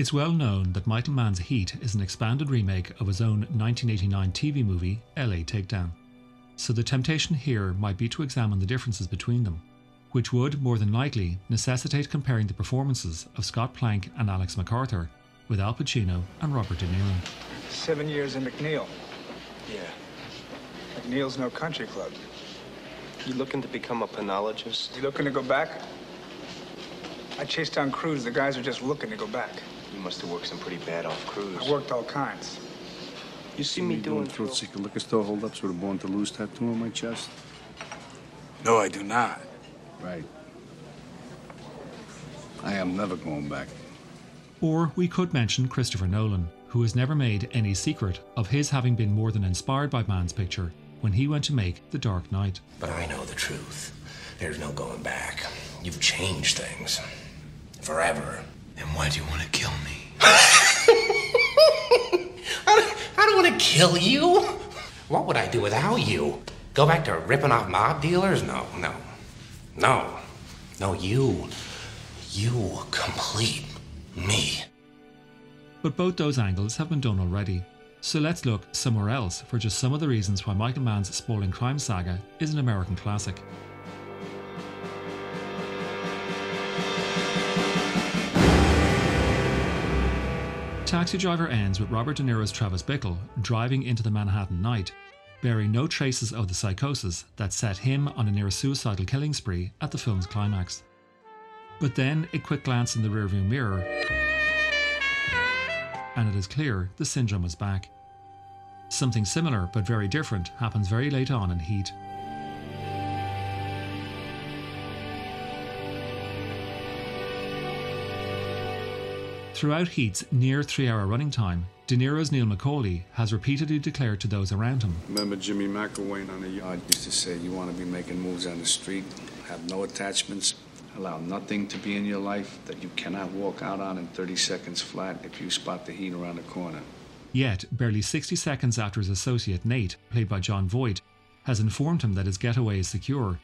It's well known that Michael Mann's Heat is an expanded remake of his own 1989 TV movie, LA Takedown. So the temptation here might be to examine the differences between them, which would more than likely necessitate comparing the performances of Scott Plank and Alex McArthur with Al Pacino and Robert De Niro. Seven years in McNeil. Yeah. McNeil's no country club. You looking to become a penologist? You looking to go back? I chased down crews. The guys are just looking to go back. You must have worked some pretty bad off crews. I worked all kinds. You see me doing doing throat seeker liquor store holdups with a born to lose tattoo on my chest? No, I do not. Right. I am never going back. Or we could mention Christopher Nolan, who has never made any secret of his having been more than inspired by Mann's picture when he went to make The Dark Knight. But I know the truth. There's no going back. You've changed things. Forever. Then why do you want to kill me? I don't, I don't want to kill you. What would I do without you? Go back to ripping off mob dealers? No, no. No. No, you. You complete me. But both those angles have been done already. So let's look somewhere else for just some of the reasons why Michael Mann's Spalding Crime Saga is an American classic. The taxi Driver ends with Robert De Niro's Travis Bickle driving into the Manhattan night, bearing no traces of the psychosis that set him on a near suicidal killing spree at the film's climax. But then a quick glance in the rearview mirror, and it is clear the syndrome is back. Something similar but very different happens very late on in Heat. Throughout Heat's near three hour running time, De Niro's Neil McCauley has repeatedly declared to those around him Remember Jimmy McElwain on the yard used to say, you want to be making moves on the street, have no attachments, allow nothing to be in your life that you cannot walk out on in 30 seconds flat if you spot the heat around the corner. Yet, barely 60 seconds after his associate Nate, played by Jon Voight, has informed him that his getaway is secure,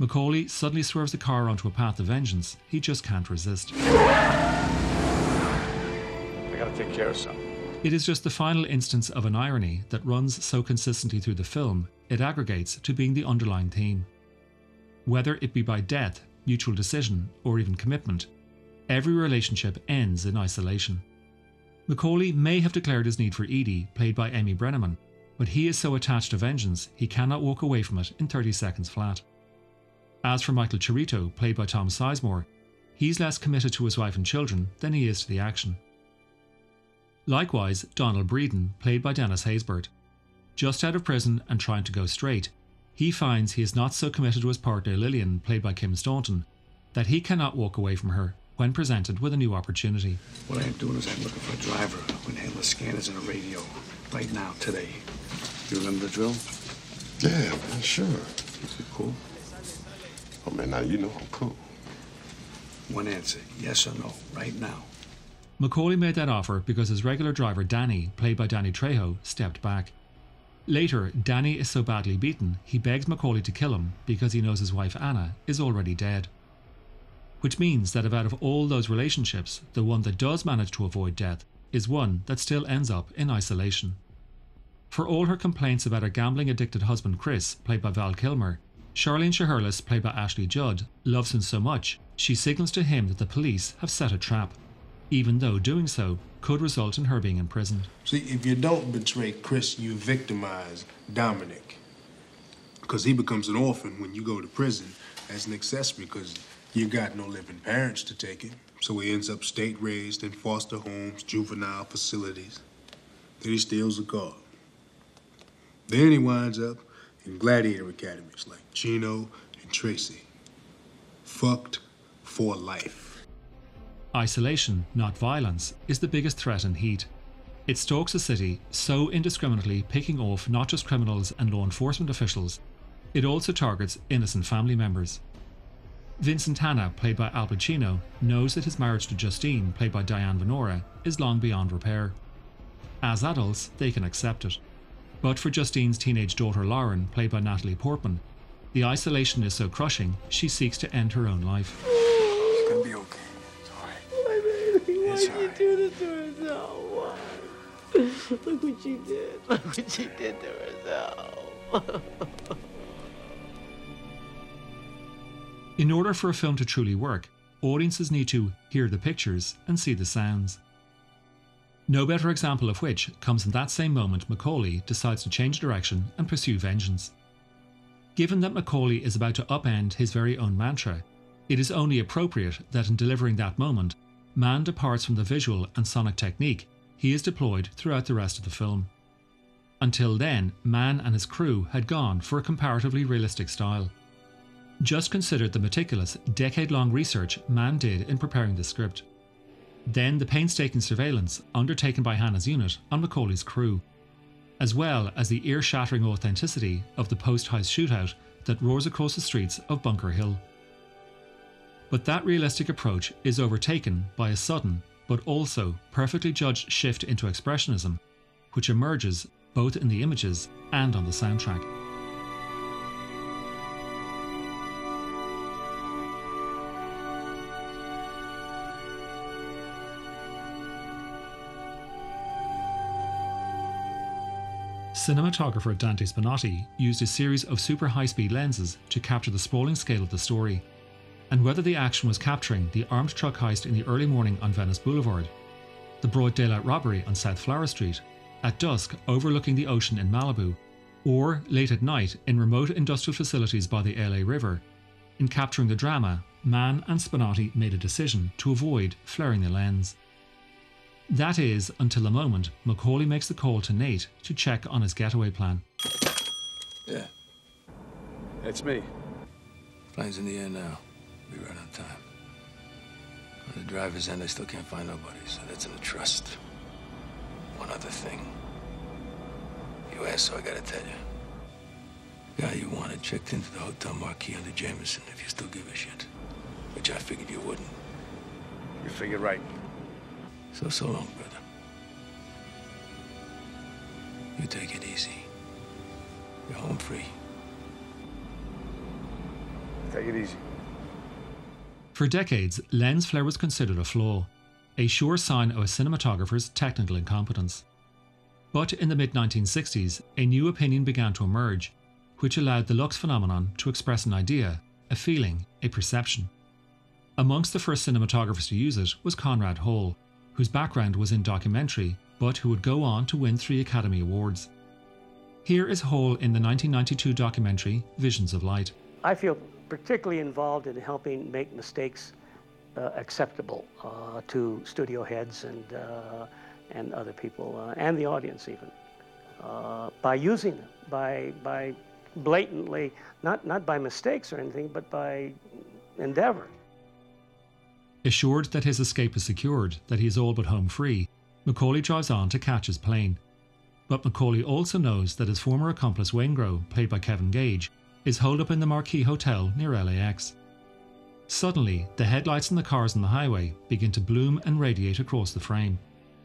McCauley suddenly swerves the car onto a path of vengeance he just can't resist. Take care of something. It is just the final instance of an irony that runs so consistently through the film, it aggregates to being the underlying theme. Whether it be by death, mutual decision, or even commitment, every relationship ends in isolation. McCauley may have declared his need for Eady, played by Amy Brenneman, but he is so attached to vengeance he cannot walk away from it in 30 seconds flat. As for Michael Cheritto, played by Tom Sizemore, he's less committed to his wife and children than he is to the action. Likewise, Donald Breedan, played by Dennis Haysbert. Just out of prison and trying to go straight, he finds he is not so committed to his partner Lillian, played by Kim Staunton, that he cannot walk away from her when presented with a new opportunity. What I am doing is I'm looking for a driver with handler scanners and a radio. Right now, today. You remember the drill? Yeah, man, sure. Is it cool? Oh, man, now you know I'm cool. One answer, yes or no, right now. McCauley made that offer because his regular driver Danny, played by Danny Trejo, stepped back. Later, Danny is so badly beaten, he begs McCauley to kill him because he knows his wife Anna is already dead. Which means that if out of all those relationships, the one that does manage to avoid death is one that still ends up in isolation. For all her complaints about her gambling addicted husband Chris, played by Val Kilmer, Charlene Shiherlis, played by Ashley Judd, loves him so much, she signals to him that the police have set a trap, even though doing so could result in her being imprisoned. See, if you don't betray Chris, you victimize Dominic. Because he becomes an orphan when you go to prison as an accessory because you got no living parents to take him. So he ends up state raised in foster homes, juvenile facilities. Then he steals a car. Then he winds up in gladiator academies like Chino and Tracy. Fucked for life. Isolation, not violence, is the biggest threat in Heat. It stalks a city so indiscriminately picking off not just criminals and law enforcement officials, it also targets innocent family members. Vincent Hanna, played by Al Pacino, knows that his marriage to Justine, played by Diane Venora, is long beyond repair. As adults, they can accept it. But for Justine's teenage daughter Lauren, played by Natalie Portman, the isolation is so crushing she seeks to end her own life. To herself? Why? Look what she did. Look what she did to herself. In order for a film to truly work, audiences need to hear the pictures and see the sounds. No better example of which comes in that same moment McCauley decides to change direction and pursue vengeance. Given that McCauley is about to upend his very own mantra, it is only appropriate that in delivering that moment, Mann departs from the visual and sonic technique he is deployed throughout the rest of the film. Until then, Mann and his crew had gone for a comparatively realistic style. Just consider the meticulous, decade long research Mann did in preparing the script. Then the painstaking surveillance undertaken by Hanna's unit on McCauley's crew, as well as the ear shattering authenticity of the post heist shootout that roars across the streets of Bunker Hill. But that realistic approach is overtaken by a sudden, but also perfectly judged shift into expressionism, which emerges both in the images and on the soundtrack. Cinematographer Dante Spinotti used a series of super high speed lenses to capture the sprawling scale of the story, and whether the action was capturing the armed truck heist in the early morning on Venice Boulevard, the broad daylight robbery on South Flower Street, at dusk overlooking the ocean in Malibu, or late at night in remote industrial facilities by the LA River, in capturing the drama, Mann and Spinotti made a decision to avoid flaring the lens. That is, until the moment McCauley makes the call to Nate to check on his getaway plan. Yeah. It's me. Plane's in the air now. We run out of time. On the driver's end, I still can't find nobody, so that's in the trust. One other thing. You asked, so I gotta tell you. The Guy you wanted checked into the Hotel Marquis under Jameson, if you still give a shit. Which I figured you wouldn't. You figured right. So, so long, brother. You take it easy. You're home free. Take it easy. For decades, lens flare was considered a flaw, a sure sign of a cinematographer's technical incompetence. But in the mid 1960s, a new opinion began to emerge, which allowed the Lux phenomenon to express an idea, a feeling, a perception. Amongst the first cinematographers to use it was Conrad Hall, whose background was in documentary, but who would go on to win three Academy Awards. Here is Hall in the 1992 documentary Visions of Light. I feel particularly involved in helping make mistakes uh, acceptable uh, to studio heads and, uh, and other people, uh, and the audience even, uh, by using them, by, by blatantly, not, not by mistakes or anything, but by endeavor. Assured that his escape is secured, that he is all but home free, McCauley drives on to catch his plane. But McCauley also knows that his former accomplice Waingro, played by Kevin Gage, is holed up in the Marquis Hotel near LAX. Suddenly, the headlights in the cars on the highway begin to bloom and radiate across the frame,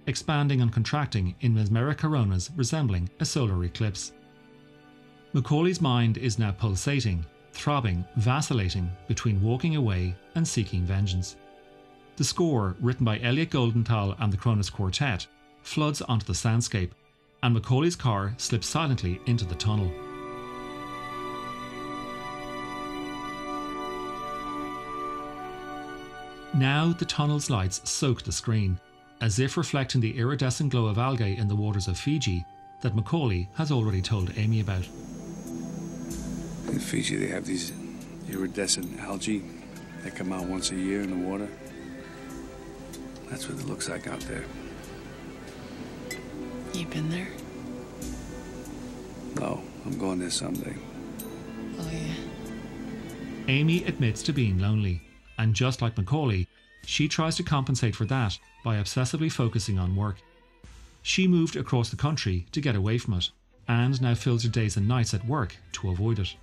expanding and contracting in mesmeric coronas resembling a solar eclipse. McCauley's mind is now pulsating, throbbing, vacillating between walking away and seeking vengeance. The score, written by Elliot Goldenthal and the Kronos Quartet, floods onto the soundscape, and McCauley's car slips silently into the tunnel. Now the tunnel's lights soak the screen, as if reflecting the iridescent glow of algae in the waters of Fiji that McCauley has already told Amy about. In Fiji, they have these iridescent algae that come out once a year in the water. That's what it looks like out there. You been there? No, I'm going there someday. Oh, yeah. Amy admits to being lonely, and just like McCauley, she tries to compensate for that by obsessively focusing on work. She moved across the country to get away from it, and now fills her days and nights at work to avoid it.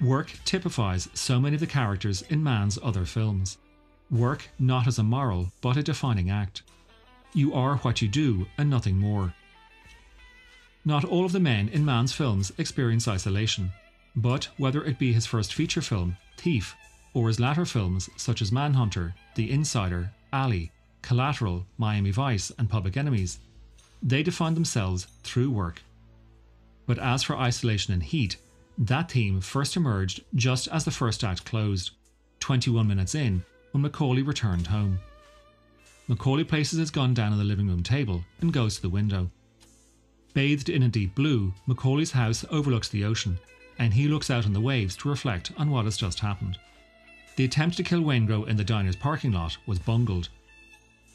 Work typifies so many of the characters in Mann's other films. Work not as a moral, but a defining act. You are what you do, and nothing more. Not all of the men in Mann's films experience isolation, but whether it be his first feature film, Thief, or his latter films such as Manhunter, The Insider, Ali, Collateral, Miami Vice, and Public Enemies, they defined themselves through work. But as for isolation and heat, that theme first emerged just as the first act closed, 21 minutes in, when McCauley returned home. McCauley places his gun down on the living room table and goes to the window. Bathed in a deep blue, McCauley's house overlooks the ocean, and he looks out on the waves to reflect on what has just happened. The attempt to kill Waingro in the diner's parking lot was bungled.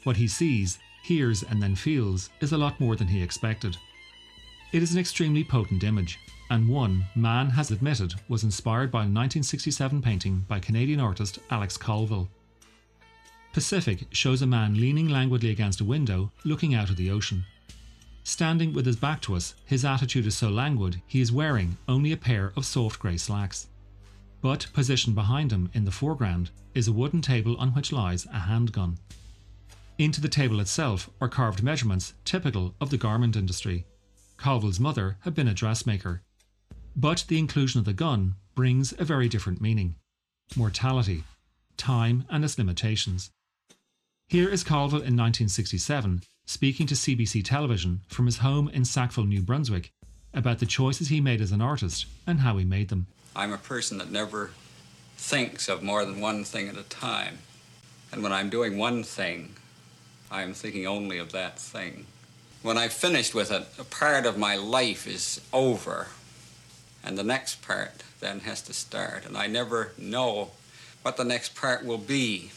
What he sees, hears, and then feels is a lot more than he expected. It is an extremely potent image, and one Mann has admitted was inspired by a 1967 painting by Canadian artist Alex Colville. Pacific shows a man leaning languidly against a window, looking out at the ocean. Standing with his back to us, his attitude is so languid he is wearing only a pair of soft grey slacks. But positioned behind him in the foreground is a wooden table on which lies a handgun. Into the table itself are carved measurements typical of the garment industry. Colville's mother had been a dressmaker. But the inclusion of the gun brings a very different meaning mortality, time, and its limitations. Here is Colville in 1967 speaking to CBC television from his home in Sackville, New Brunswick, about the choices he made as an artist and how he made them. I'm a person that never thinks of more than one thing at a time. And when I'm doing one thing, I am thinking only of that thing. When I've finished with it, a part of my life is over, and the next part then has to start. And I never know what the next part will be.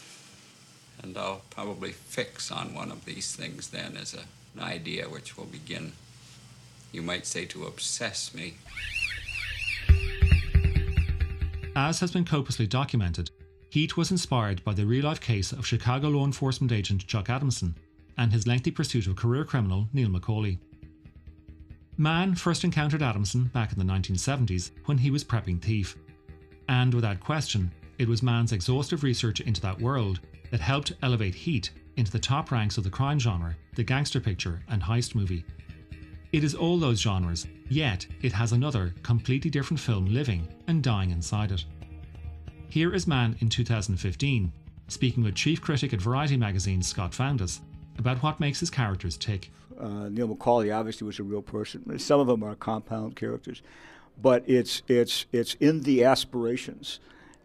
And I'll probably fix on one of these things then as a, an idea which will begin, you might say, to obsess me. As has been copiously documented, Heat was inspired by the real life case of Chicago law enforcement agent Chuck Adamson and his lengthy pursuit of career criminal Neil McCauley. Mann first encountered Adamson back in the 1970s when he was prepping Thief, and without question, it was Mann's exhaustive research into that world that helped elevate Heat into the top ranks of the crime genre, the gangster picture, and heist movie. It is all those genres, yet it has another, completely different film living and dying inside it. Here is Mann in 2015, speaking with chief critic at Variety magazine Scott Foundas about what makes his characters tick. Uh, Neil McCauley obviously was a real person. Some of them are compound characters, but it's it's it's in the aspirations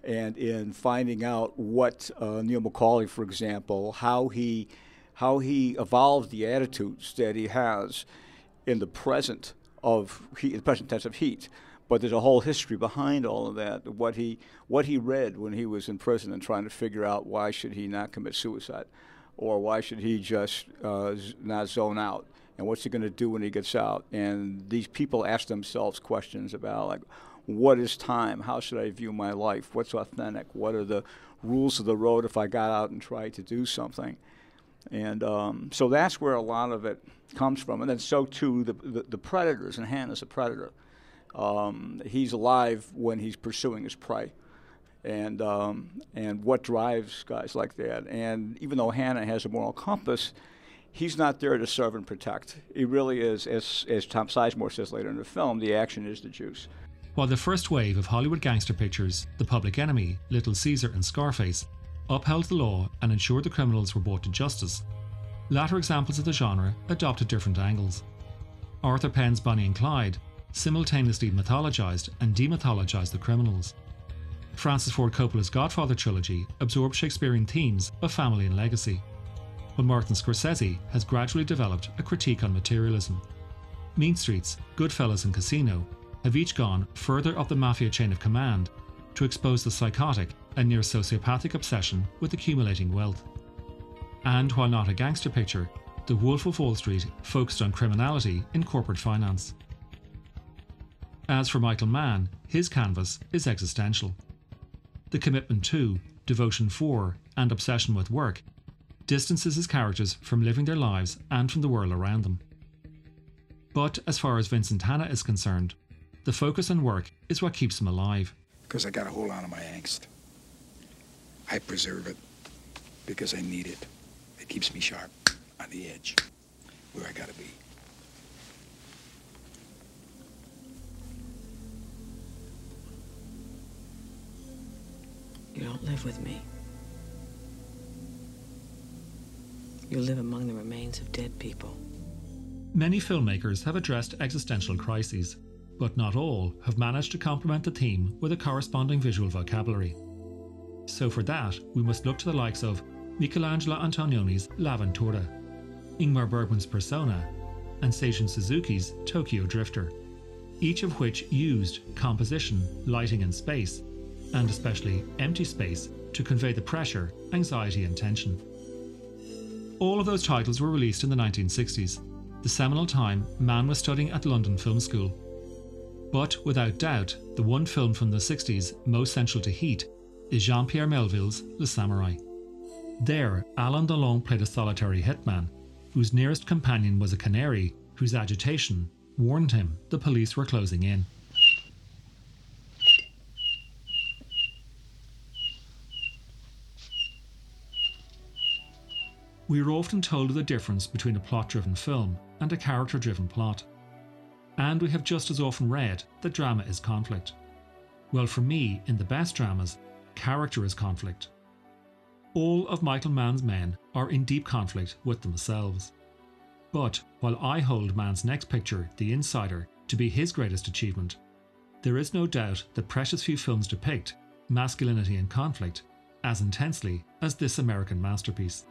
and in finding out what uh, Neil McCauley, for example, how he how he evolved the attitudes that he has in the present of heat, the present tense of heat. But there's a whole history behind all of that. What he what he read when he was in prison and trying to figure out why should he not commit suicide, or why should he just uh, not zone out, and what's he going to do when he gets out? And these people ask themselves questions about like what is time? How should I view my life? What's authentic? What are the rules of the road if I got out and tried to do something? And um, so that's where a lot of it comes from. And then so too the, the, the predators, and Hanna's a predator. Um, he's alive when he's pursuing his prey. And, um, and what drives guys like that. And even though Hanna has a moral compass, he's not there to serve and protect. He really is, as, as Tom Sizemore says later in the film, the action is the juice. While the first wave of Hollywood gangster pictures, The Public Enemy, Little Caesar, and Scarface, upheld the law and ensured the criminals were brought to justice, latter examples of the genre adopted different angles. Arthur Penn's Bonnie and Clyde simultaneously mythologized and demythologized the criminals. Francis Ford Coppola's Godfather trilogy absorbed Shakespearean themes of family and legacy, while Martin Scorsese has gradually developed a critique on materialism. Mean Streets, Goodfellas, and Casino have each gone further up the mafia chain of command to expose the psychotic and near sociopathic obsession with accumulating wealth. And while not a gangster picture, The Wolf of Wall Street focused on criminality in corporate finance. As for Michael Mann, his canvas is existential. The commitment to, devotion for, and obsession with work distances his characters from living their lives and from the world around them. But as far as Vincent Hanna is concerned, the focus on work is what keeps him alive. Because I got a whole lot of my angst. I preserve it because I need it. It keeps me sharp, on the edge, where I got to be. You don't live with me. You live among the remains of dead people. Many filmmakers have addressed existential crises, but not all have managed to complement the theme with a corresponding visual vocabulary. So for that, we must look to the likes of Michelangelo Antonioni's L'Avventura, Ingmar Bergman's Persona, and Seijun Suzuki's Tokyo Drifter, each of which used composition, lighting, and space, and especially empty space, to convey the pressure, anxiety, and tension. All of those titles were released in the 1960s, the seminal time Mann was studying at London Film School. But without doubt, the one film from the 60s most central to Heat is Jean Pierre Melville's Le Samouraï. There, Alain Delon played a solitary hitman, whose nearest companion was a canary whose agitation warned him the police were closing in. We are often told of the difference between a plot driven film and a character driven plot. And we have just as often read that drama is conflict. Well, for me, in the best dramas, character is conflict. All of Michael Mann's men are in deep conflict with themselves. But while I hold Mann's next picture, The Insider, to be his greatest achievement, there is no doubt that precious few films depict masculinity and conflict as intensely as this American masterpiece.